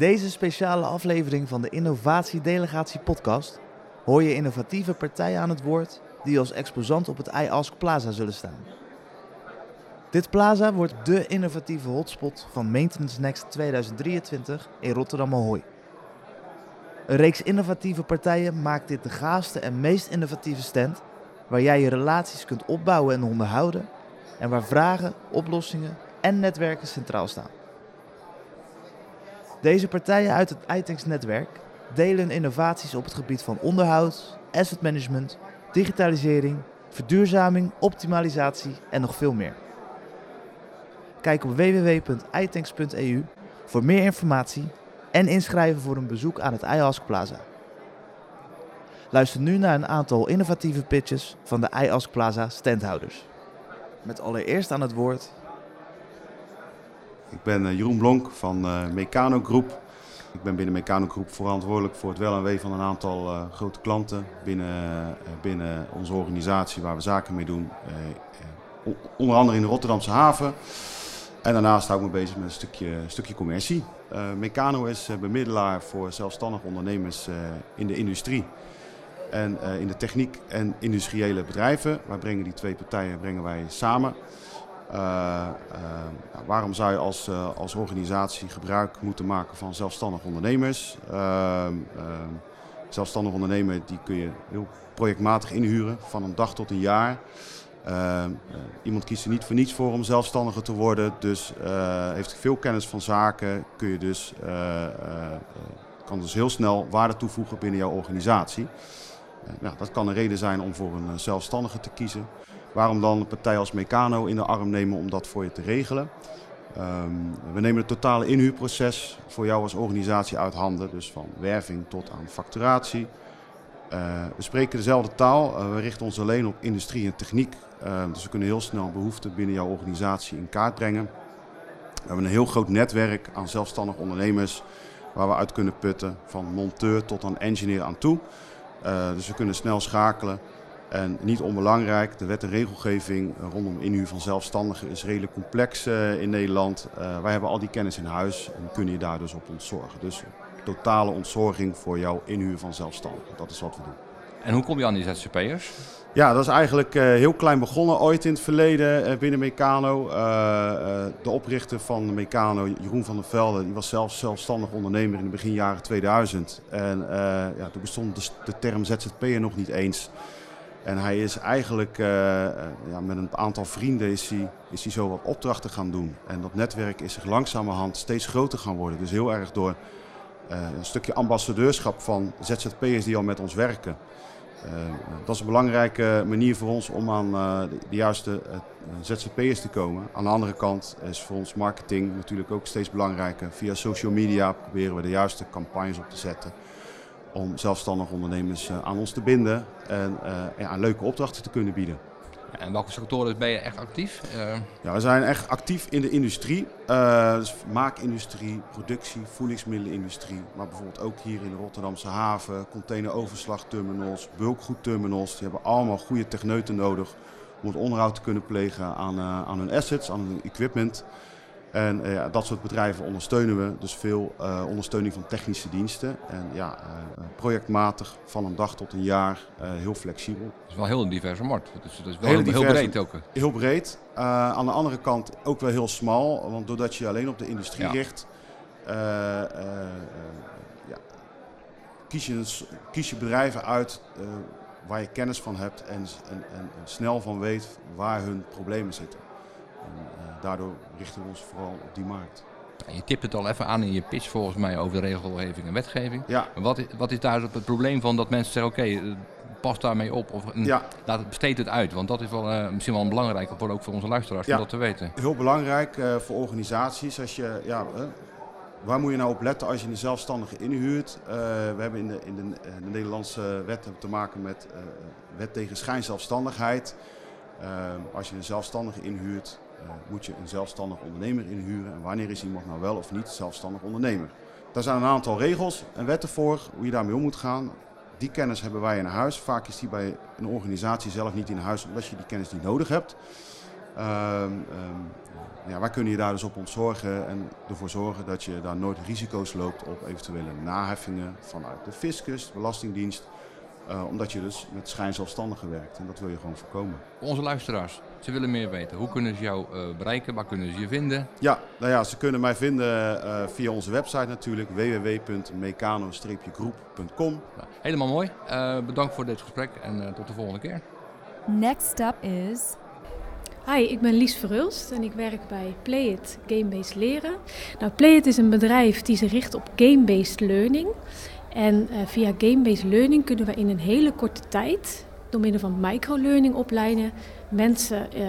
deze speciale aflevering van de Innovatiedelegatie podcast hoor je innovatieve partijen aan het woord die als exposant op het iAsk Plaza zullen staan. Dit plaza wordt dé innovatieve hotspot van Maintenance Next 2023 in Rotterdam Ahoy. Een reeks innovatieve partijen maakt dit de gaafste en meest innovatieve stand waar jij je relaties kunt opbouwen en onderhouden en waar vragen, oplossingen en netwerken centraal staan. Deze partijen uit het iTanks-netwerk delen innovaties op het gebied van onderhoud, asset management, digitalisering, verduurzaming, optimalisatie en nog veel meer. Kijk op www.itanks.eu voor meer informatie en inschrijven voor een bezoek aan het iAsk Plaza. Luister nu naar een aantal innovatieve pitches van de iAsk Plaza standhouders. Met allereerst aan het woord Ik ben eh, Jeroen Blonk van eh Meccano Groep. Ik ben binnen Meccano Groep verantwoordelijk voor het wel en wee van een aantal eh, grote klanten binnen, binnen onze organisatie waar we zaken mee doen. Onder andere in de Rotterdamse haven. En daarnaast hou ik me bezig met een stukje, stukje commercie. Meccano is bemiddelaar voor zelfstandige ondernemers in de industrie. En in de techniek en industriële bedrijven. Wij brengen die twee partijen brengen wij samen. Eh, eh, ja, waarom zou je als, eh, als organisatie gebruik moeten maken van zelfstandige ondernemers? Ehm, ehm, zelfstandig ondernemer die kun je heel projectmatig inhuren van een dag tot een jaar. Ehm, eh, iemand kiest er niet voor niets voor om zelfstandiger te worden, dus heeft veel kennis van zaken, kun je dus, kan dus heel snel waarde toevoegen binnen jouw organisatie. Nou, dat kan een reden zijn om voor een zelfstandige te kiezen. Waarom dan een partij als Meccano in de arm nemen om dat voor je te regelen? Ehm, we nemen het totale inhuurproces voor jou als organisatie uit handen. Dus van werving tot aan facturatie. Eh, we spreken dezelfde taal. Eh, we richten ons alleen op industrie en techniek. Eh, dus we kunnen heel snel behoeften binnen jouw organisatie in kaart brengen. We hebben een heel groot netwerk aan zelfstandig ondernemers waar we uit kunnen putten. Van monteur tot aan engineer aan toe. Eh, dus we kunnen snel schakelen. En niet onbelangrijk, de wet en regelgeving eh, rondom inhuur van zelfstandigen is redelijk complex eh, in Nederland. Eh, wij hebben al die kennis in huis en kunnen je daar dus op ontzorgen. Dus totale ontzorging voor jouw inhuur van zelfstandigen. Dat is wat we doen. En hoe kom je aan die ZZP'ers? Ja, dat is eigenlijk heel klein begonnen ooit in het verleden binnen Meccano. De oprichter van Meccano, Jeroen van der Velde, die was zelf zelfstandig ondernemer in de begin jaren 2000. En ja, toen bestond de term ZZP'er nog niet eens. En hij is eigenlijk eh, eh, ja, met een aantal vrienden is hij, is hij zo wat opdrachten gaan doen. En dat netwerk is zich langzamerhand steeds groter gaan worden. Dus heel erg door eh, een stukje ambassadeurschap van ZZP'ers die al met ons werken. Dat is een belangrijke manier voor ons om aan de, de juiste ZZP'ers te komen. Aan de andere kant is voor ons marketing natuurlijk ook steeds belangrijker. Via social media proberen we de juiste campagnes op te zetten. Om zelfstandig ondernemers eh, aan ons te binden en eh, ja, leuke opdrachten te kunnen bieden. En welke sectoren ben je echt actief? Eh, Ja, we zijn echt actief in de industrie. Eh, dus maakindustrie, productie, voedingsmiddelenindustrie. Maar bijvoorbeeld ook hier in de Rotterdamse haven, containeroverslagterminals, bulkgoedterminals. Die hebben allemaal goede techneuten nodig om het onderhoud te kunnen plegen aan, aan hun assets, aan hun equipment. En eh, ja, dat soort bedrijven ondersteunen we. Dus veel eh, ondersteuning van technische diensten. En ja, eh, projectmatig van een dag tot een jaar, heel flexibel. dat is wel heel een diverse markt. Dus dat is wel heel, heel breed ook. Heel breed. Aan de andere kant ook wel heel smal. Want doordat je je alleen op de industrie Ja. richt, ja, kies, je, kies je bedrijven uit waar je kennis van hebt en, en, en snel van weet waar hun problemen zitten. En, eh, daardoor richten we ons vooral op die markt. Je tipt het al even aan in je pitch volgens mij over de regelgeving en wetgeving. Ja, wat is, wat is daar het probleem van dat mensen zeggen, oké, eh, pas daarmee op of mm, ja, laat het, besteed het uit. Want dat is wel, eh, misschien wel een belangrijke voor, ook voor onze luisteraars Ja. om dat te weten. heel belangrijk voor organisaties. Als je, ja, waar moet je nou op letten als je een zelfstandige inhuurt? We hebben in de, in de, eh, de Nederlandse wet te maken met wet tegen schijnzelfstandigheid. Als je een zelfstandige inhuurt, moet je een zelfstandig ondernemer inhuren. En wanneer is iemand nou wel of niet zelfstandig ondernemer? Daar zijn een aantal regels en wetten voor hoe je daarmee om moet gaan. Die kennis hebben wij in huis. Vaak is die bij een organisatie zelf niet in huis, omdat je die kennis niet nodig hebt. Ehm, ehm, ja, wij kunnen je daar dus op ontzorgen en ervoor zorgen dat je daar nooit risico's loopt op eventuele naheffingen vanuit de fiscus, de Belastingdienst. eh, omdat je dus met schijnzelfstandigen werkt en dat wil je gewoon voorkomen. Onze luisteraars, ze willen meer weten. Hoe kunnen ze jou eh, bereiken? Waar kunnen ze je vinden? Ja, nou ja, ze kunnen mij vinden eh, via onze website natuurlijk, www.mecano-groep.com. Nou, helemaal mooi. Eh, bedankt voor dit gesprek en eh, tot de volgende keer. Next up is Hi, ik ben Lies Verhulst en ik werk bij Playit Game-Based Leren. Nou, Playit is een bedrijf die zich richt op game-based learning. En eh, via game-based learning kunnen we in een hele korte tijd, door middel van microlearning opleiden, mensen eh,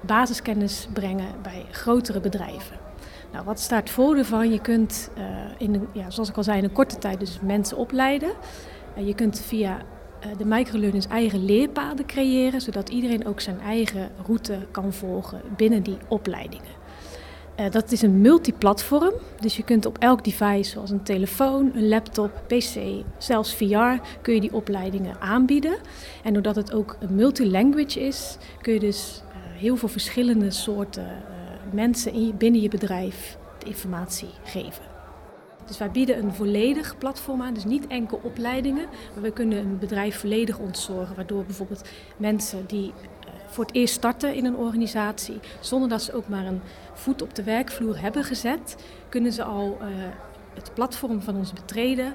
basiskennis brengen bij grotere bedrijven. Nou, wat staat het voordeel van? Je kunt, eh, in ja, zoals ik al zei, in een korte tijd dus mensen opleiden. Eh, je kunt via de microlearnings eigen leerpaden creëren, zodat iedereen ook zijn eigen route kan volgen binnen die opleidingen. Eh, dat is een multiplatform, dus je kunt op elk device, zoals een telefoon, een laptop, PC, zelfs VR, kun je die opleidingen aanbieden. En doordat het ook een multilanguage is, kun je dus eh, heel veel verschillende soorten eh, mensen binnen je bedrijf de informatie geven. Dus wij bieden een volledig platform aan, dus niet enkel opleidingen, maar we kunnen een bedrijf volledig ontzorgen, waardoor bijvoorbeeld mensen die voor het eerst starten in een organisatie, zonder dat ze ook maar een voet op de werkvloer hebben gezet, kunnen ze al eh, het platform van ons betreden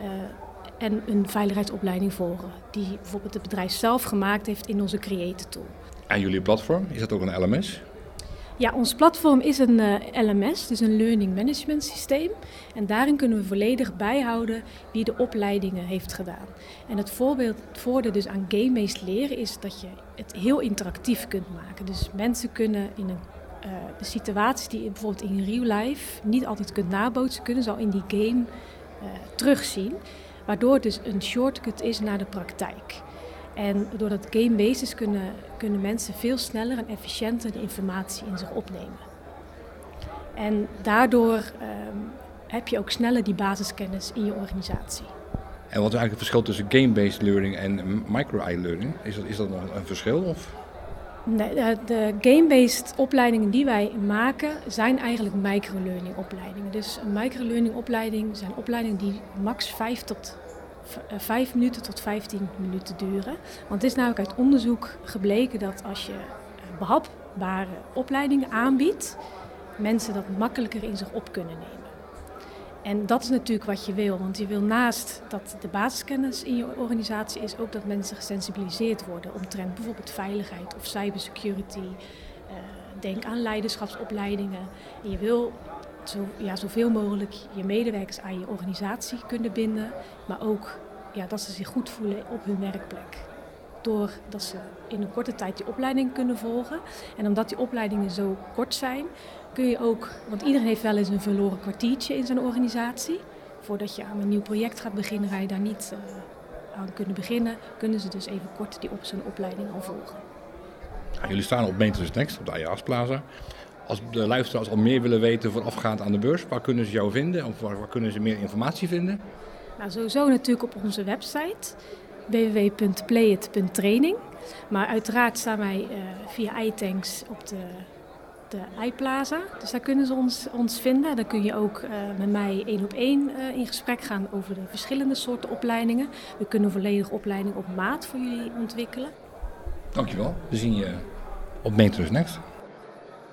eh, en een veiligheidsopleiding volgen, die bijvoorbeeld het bedrijf zelf gemaakt heeft in onze Creator Tool. En jullie platform, is dat ook een LMS? Ja, ons platform is een eh, LMS, dus een Learning Management Systeem. En daarin kunnen we volledig bijhouden wie de opleidingen heeft gedaan. En het, voorbeeld, voordeel dus aan game-based leren is dat je het heel interactief kunt maken. Dus mensen kunnen in een, eh, de situaties die je bijvoorbeeld in real life niet altijd kunt nabootsen, kunnen ze al in die game eh, terugzien. Waardoor het dus een shortcut is naar de praktijk. En doordat game-based is, kunnen, kunnen mensen veel sneller en efficiënter de informatie in zich opnemen. En daardoor ehm, heb je ook sneller die basiskennis in je organisatie. En wat is eigenlijk het verschil tussen game-based learning en micro-eye-learning? Is dat, is dat nog een verschil? Of? Nee, de, de game-based opleidingen die wij maken zijn eigenlijk microlearning opleidingen. Dus een microlearning opleiding zijn opleidingen die max 5 tot 5 minuten tot 15 minuten duren. Want het is namelijk uit onderzoek gebleken dat als je eh, behapbare opleidingen aanbiedt, mensen dat makkelijker in zich op kunnen nemen. En dat is natuurlijk wat je wil, want je wil naast dat de basiskennis in je organisatie is ook dat mensen gesensibiliseerd worden omtrent bijvoorbeeld veiligheid of cybersecurity. Eh, denk aan leiderschapsopleidingen. En je wil zo, ja, zoveel mogelijk je medewerkers aan je organisatie kunnen binden, maar ook ja, dat ze zich goed voelen op hun werkplek. Doordat ze in een korte tijd die opleiding kunnen volgen. En omdat die opleidingen zo kort zijn, kun je ook, want iedereen heeft wel eens een verloren kwartiertje in zijn organisatie. Voordat je aan een nieuw project gaat beginnen, ga je daar niet uh, aan kunnen beginnen. Kunnen ze dus even kort die op zo'n opleiding al volgen. Ja, jullie staan op Maintenance Next, op de IAS Plaza. Als de luisteraars al meer willen weten voorafgaand aan de beurs, waar kunnen ze jou vinden? Of waar, waar kunnen ze meer informatie vinden? Nou, sowieso natuurlijk op onze website www.playit.training. Maar uiteraard staan wij uh, via iTanks op de, de iPlaza. Dus daar kunnen ze ons, ons vinden. Daar kun je ook uh, met mij één op één uh, in gesprek gaan over de verschillende soorten opleidingen. We kunnen een volledige opleiding op maat voor jullie ontwikkelen. Dankjewel. We zien je op Maintenance Next.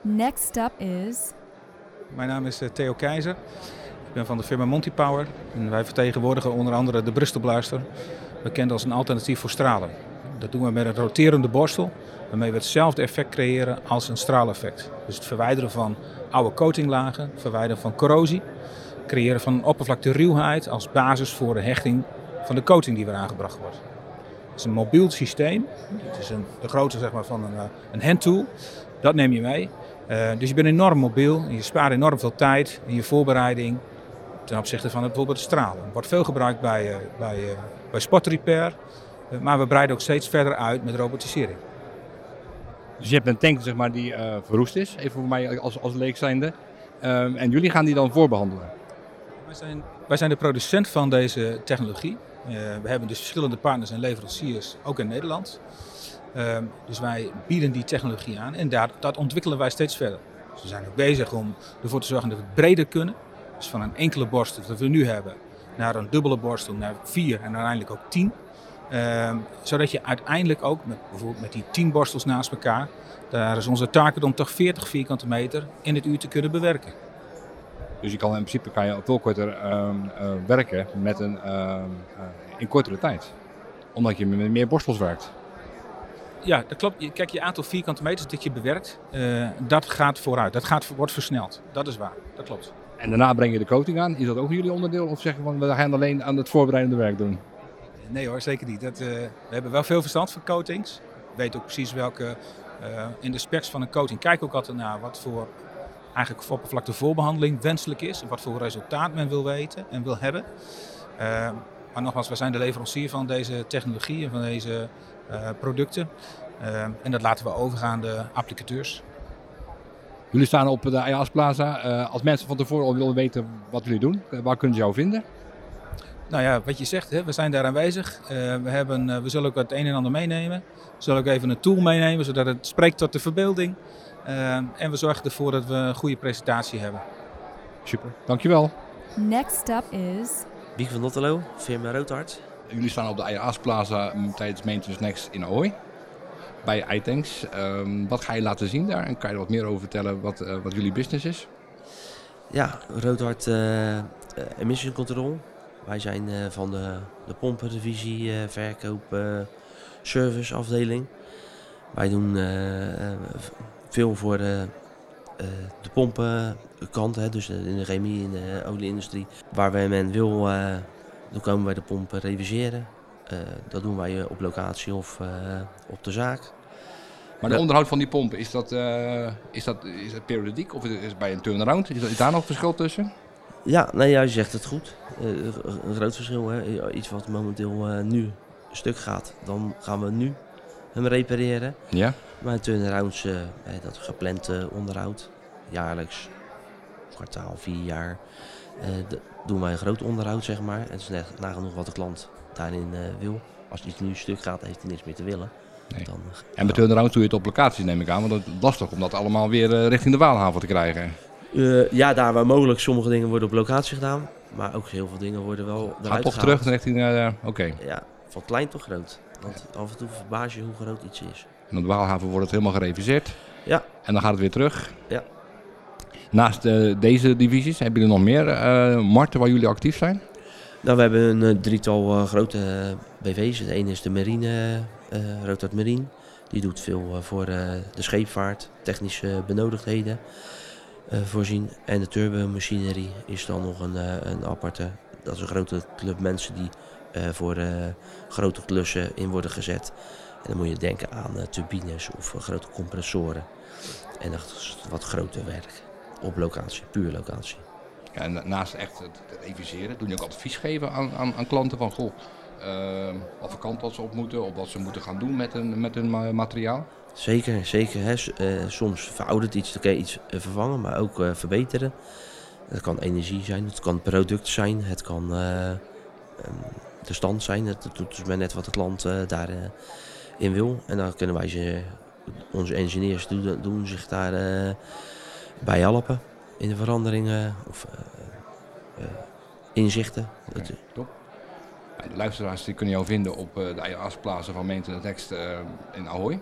Next up is... Mijn naam is Theo Keizer. Ik ben van de firma Montypower. En wij vertegenwoordigen onder andere de Brustelblaster, bekend als een alternatief voor stralen. Dat doen we met een roterende borstel, waarmee we hetzelfde effect creëren als een straaleffect. Dus het verwijderen van oude coatinglagen, verwijderen van corrosie, creëren van een oppervlakte ruwheid als basis voor de hechting van de coating die weer aangebracht wordt. Het is een mobiel systeem. Het is een, de grootte zeg maar, van een, een handtool. Dat neem je mee. Uh, dus je bent enorm mobiel en je spaart enorm veel tijd in je voorbereiding ten opzichte van het, bijvoorbeeld stralen. Het wordt veel gebruikt bij, uh, bij, uh, bij sportrepair, maar we breiden ook steeds verder uit met robotisering. Dus je hebt een tank zeg maar, die verroest is, even voor mij als, als leek zijnde. En jullie gaan die dan voorbehandelen? Wij zijn, wij zijn de producent van deze technologie. we hebben dus verschillende partners en leveranciers, ook in Nederland. Ehm, dus wij bieden die technologie aan en daar, dat ontwikkelen wij steeds verder. Dus we zijn ook bezig om ervoor te zorgen dat we breder kunnen. Dus van een enkele borstel dat we nu hebben naar een dubbele borstel, naar vier en uiteindelijk ook tien. Ehm, zodat je uiteindelijk ook, met, bijvoorbeeld met die tien borstels naast elkaar, daar is onze taak om toch 40 vierkante meter in het uur te kunnen bewerken. Dus je kan in principe kan je veel korter ehm, eh, werken met een, eh, in kortere tijd. Omdat je met meer borstels werkt. Ja, dat klopt. Je- Kijk, je aantal vierkante meters dat je bewerkt, eh, dat gaat vooruit. Dat gaat, wordt versneld. Dat is waar. Dat klopt. En daarna breng je de coating aan. Is dat ook jullie onderdeel? Of zeggen we, we gaan alleen aan het voorbereidende werk doen? Nee hoor, zeker niet. Dat, eh, we hebben wel veel verstand van coatings. We weten ook precies welke, eh, in de specs van een coating kijken we ook altijd naar wat voor eigenlijk oppervlakte voorbehandeling wenselijk is. En wat voor resultaat men wil weten en wil hebben. Maar nogmaals, we zijn de leverancier van deze technologie en van deze eh, producten. Eh, en dat laten we over aan de applicateurs. Jullie staan op de IAS Plaza. Eh, als mensen van tevoren al willen weten wat jullie doen, waar kunnen ze jou vinden? Nou ja, wat je zegt, hè, we zijn daar aanwezig. Eh, we, hebben, eh, we zullen ook het een en ander meenemen. We zullen ook even een tool meenemen, zodat het spreekt tot de verbeelding. En we zorgen ervoor dat we een goede presentatie hebben. Super, dankjewel. Next up is Wiek van Notterlo, firma Roodhart. Jullie staan op de IAS Plaza mm, tijdens Maintenance Next in Ahoy. Bij iTanks. Ehm, wat ga je laten zien daar? En kan je er wat meer over vertellen wat, eh, wat jullie business is? Ja, Roodhart eh, eh, Emission Control. Wij zijn van de, de pompendivisie, verkoop, eh, service afdeling. Wij doen veel voor de, eh, de pompenkant, hè, dus in de chemie, in de olieindustrie. Waar wij men wil, eh, dan komen wij de pompen reviseren. Eh, dat doen wij op locatie of op de zaak. Maar de onderhoud van die pompen, is dat, is dat, is dat periodiek of is het bij een turnaround? Is, dat, is daar nog verschil tussen? Ja, nee, ja, je zegt het goed. Een groot verschil. Hè? Iets wat momenteel eh, nu stuk gaat, dan gaan we nu hem repareren. Ja. Turnarounds, eh, eh, dat gepland eh, onderhoud, jaarlijks, kwartaal, vier jaar, eh, doen wij een groot onderhoud, zeg maar. En het is net nagenoeg wat de klant daarin eh, wil. Als iets nu stuk gaat, heeft hij niks meer te willen. Nee. Dan, En bij turnarounds doe je het op locatie neem ik aan, want het is lastig om dat allemaal weer eh, richting de Waalhaven te krijgen. Ja, daar waar mogelijk, sommige dingen worden op locatie gedaan. Maar ook heel veel dingen worden wel eruit Gaat toch gehaald. terug richting, eh, oké. Ja, van klein tot groot. Want af en toe verbaas je hoe groot iets is. En op de Waalhaven wordt het helemaal gereviseerd. Ja. En dan gaat het weer terug. Ja. Naast eh, deze divisies, hebben jullie nog meer eh, markten waar jullie actief zijn? Nou, we hebben een eh, drietal grote BV's. De ene is de Marine, Roodhart Marine. Die doet veel voor de scheepvaart, technische benodigdheden voorzien. En de turbomachinerie is dan nog een, een aparte. Dat is een grote club mensen die voor eh, grote klussen in worden gezet. En dan moet je denken aan eh, turbines of eh, grote compressoren. En dat is wat groter werk. Op locatie, puur locatie. Ja, en naast echt het, het reviseren, doen jullie ook advies geven aan, aan, aan klanten van goh, eh, wat voor kant dat ze op moeten of wat ze moeten gaan doen met hun, met hun ma- materiaal? Zeker, zeker. Hè. S- eh, soms veroudert iets, dan kan je iets eh, vervangen, maar ook eh, verbeteren. Het kan energie zijn, het kan product zijn, het kan eh, ehm, de stand zijn. Het doet dus maar net wat de klant eh, daarin in wil. En dan kunnen wij ze, onze engineers doen, doen zich daar eh, bij helpen in de veranderingen of eh, eh, inzichten. Oké, Dat- top. De luisteraars die kunnen jou vinden op eh, de IAS Plaza van Maintenance Next eh, in Ahoy.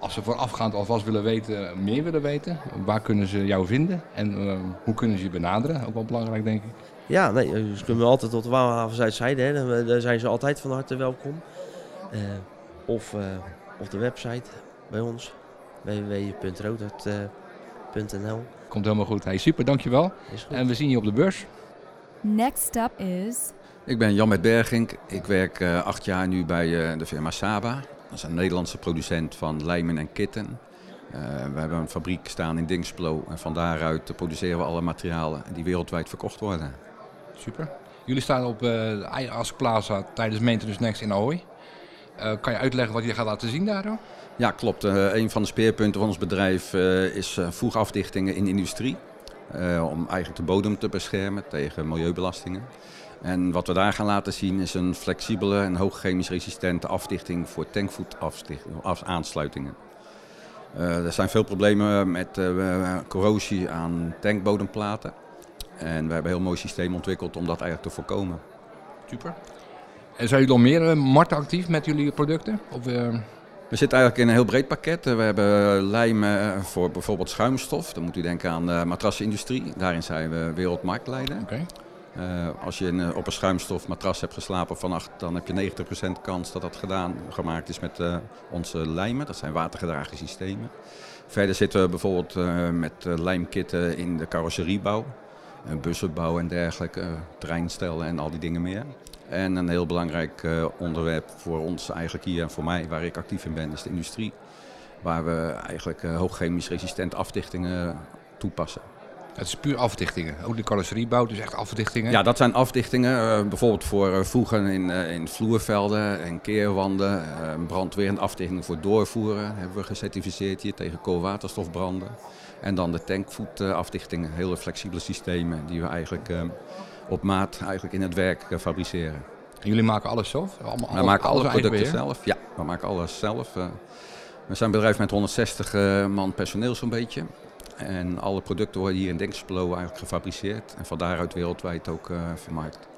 Als ze voorafgaand alvast willen weten, meer willen weten, waar kunnen ze jou vinden en eh, hoe kunnen ze je benaderen? Ook wel belangrijk denk ik. Ja, nee, eh, ze kunnen altijd tot de Waalhaven Zuidzijde. Hè. Daar- Daar zijn ze altijd van harte welkom. Eh, of eh, op de website bij ons, www.rodert.nl. Komt helemaal goed. Hey, super, dankjewel. Is goed. En we zien je op de beurs. Next up is Ik ben Jan met Bergink. Ik werk eh, acht jaar nu bij eh, de firma Saba. Dat is een Nederlandse producent van lijmen en kitten. Eh, we hebben een fabriek staan in Dingsplo en van daaruit eh, produceren we alle materialen die wereldwijd verkocht worden. Super. Jullie staan op eh, de IAS Plaza tijdens Maintenance Next in Ahoy. Eh, kan je uitleggen wat je gaat laten zien daar? dan? Ja, klopt. Eh, een van de speerpunten van ons bedrijf eh, is eh, voegafdichtingen in de industrie. Eh, om eigenlijk de bodem te beschermen tegen milieubelastingen. En wat we daar gaan laten zien is een flexibele en hoogchemisch resistente afdichting voor tankvoetaansluitingen. Uh, er zijn veel problemen met uh, corrosie aan tankbodemplaten. En we hebben een heel mooi systeem ontwikkeld om dat eigenlijk te voorkomen. Super. En zijn jullie al meer markten actief met jullie producten? Of, we zitten eigenlijk in een heel breed pakket. We hebben lijm voor bijvoorbeeld schuimstof. Dan moet u denken aan de matrasindustrie. Daarin zijn we wereldmarktleider. Okay. Uh, als je in, op een schuimstof matras hebt geslapen vannacht, dan heb je 90% kans dat dat gedaan, gemaakt is met uh, onze lijmen. Dat zijn watergedragen systemen. Verder zitten we bijvoorbeeld uh, met lijmkitten in de carrosseriebouw, bussenbouw en dergelijke, treinstellen en al die dingen meer. En een heel belangrijk onderwerp voor ons eigenlijk hier en voor mij, waar ik actief in ben, is de industrie. Waar we eigenlijk hoogchemisch resistent afdichtingen toepassen. Het is puur afdichtingen. Ook de carrosseriebouw, dus echt afdichtingen. Ja, dat zijn afdichtingen. Bijvoorbeeld voor voegen in, in vloervelden en keerwanden. brandweer en afdichtingen voor doorvoeren hebben we gecertificeerd hier tegen koolwaterstofbranden. En dan de tankvoetafdichtingen. Hele flexibele systemen die we eigenlijk op maat eigenlijk in het werk fabriceren. En jullie maken alles zelf? Allemaal, we alles, maken alle producten zelf. Ja, we maken alles zelf. we zijn een bedrijf met 160 man personeel zo'n beetje. En alle producten worden hier in Denksplo eigenlijk gefabriceerd en van daaruit wereldwijd ook uh, vermarkt.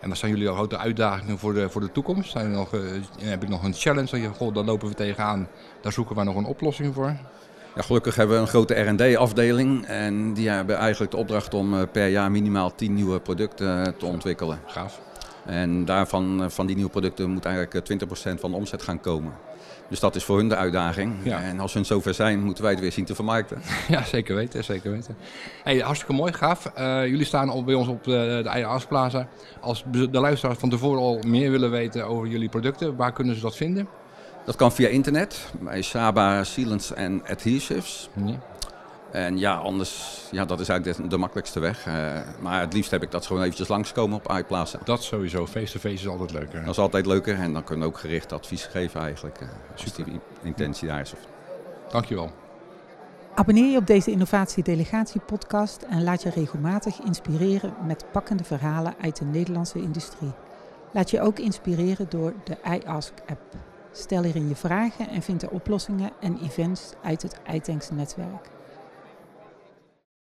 En wat zijn jullie grote uitdagingen voor de, voor de toekomst? Zijn er nog, uh, heb ik nog een challenge dat je, goh, daar lopen we tegenaan, daar zoeken we nog een oplossing voor? Ja, gelukkig hebben we een grote R&D-afdeling en die hebben eigenlijk de opdracht om uh, per jaar minimaal 10 nieuwe producten te ontwikkelen. Gaaf. En daarvan, van die nieuwe producten moet eigenlijk 20% van de omzet gaan komen. Dus dat is voor hun de uitdaging. Ja. En als hun zover zijn, moeten wij het weer zien te vermarkten. Ja, zeker weten, zeker weten. Hey, hartstikke mooi, gaaf. Uh, jullie staan bij ons op de, de Plaza. Als de luisteraars van tevoren al meer willen weten over jullie producten, waar kunnen ze dat vinden? Dat kan via internet, bij Saba Sealants en Adhesives. Ja. En ja, anders, ja, dat is eigenlijk de, de makkelijkste weg. Uh, maar het liefst heb ik dat gewoon eventjes langskomen op iPlaza. Dat sowieso, face-to-face is altijd leuker. Dat is altijd leuker en dan kunnen we ook gericht advies geven eigenlijk. Uh, als die intentie daar is. Dankjewel. Abonneer je op deze Innovatie Delegatie podcast en laat je regelmatig inspireren met pakkende verhalen uit de Nederlandse industrie. Laat je ook inspireren door de iAsk app. Stel hierin je vragen en vind er oplossingen en events uit het iTanks netwerk.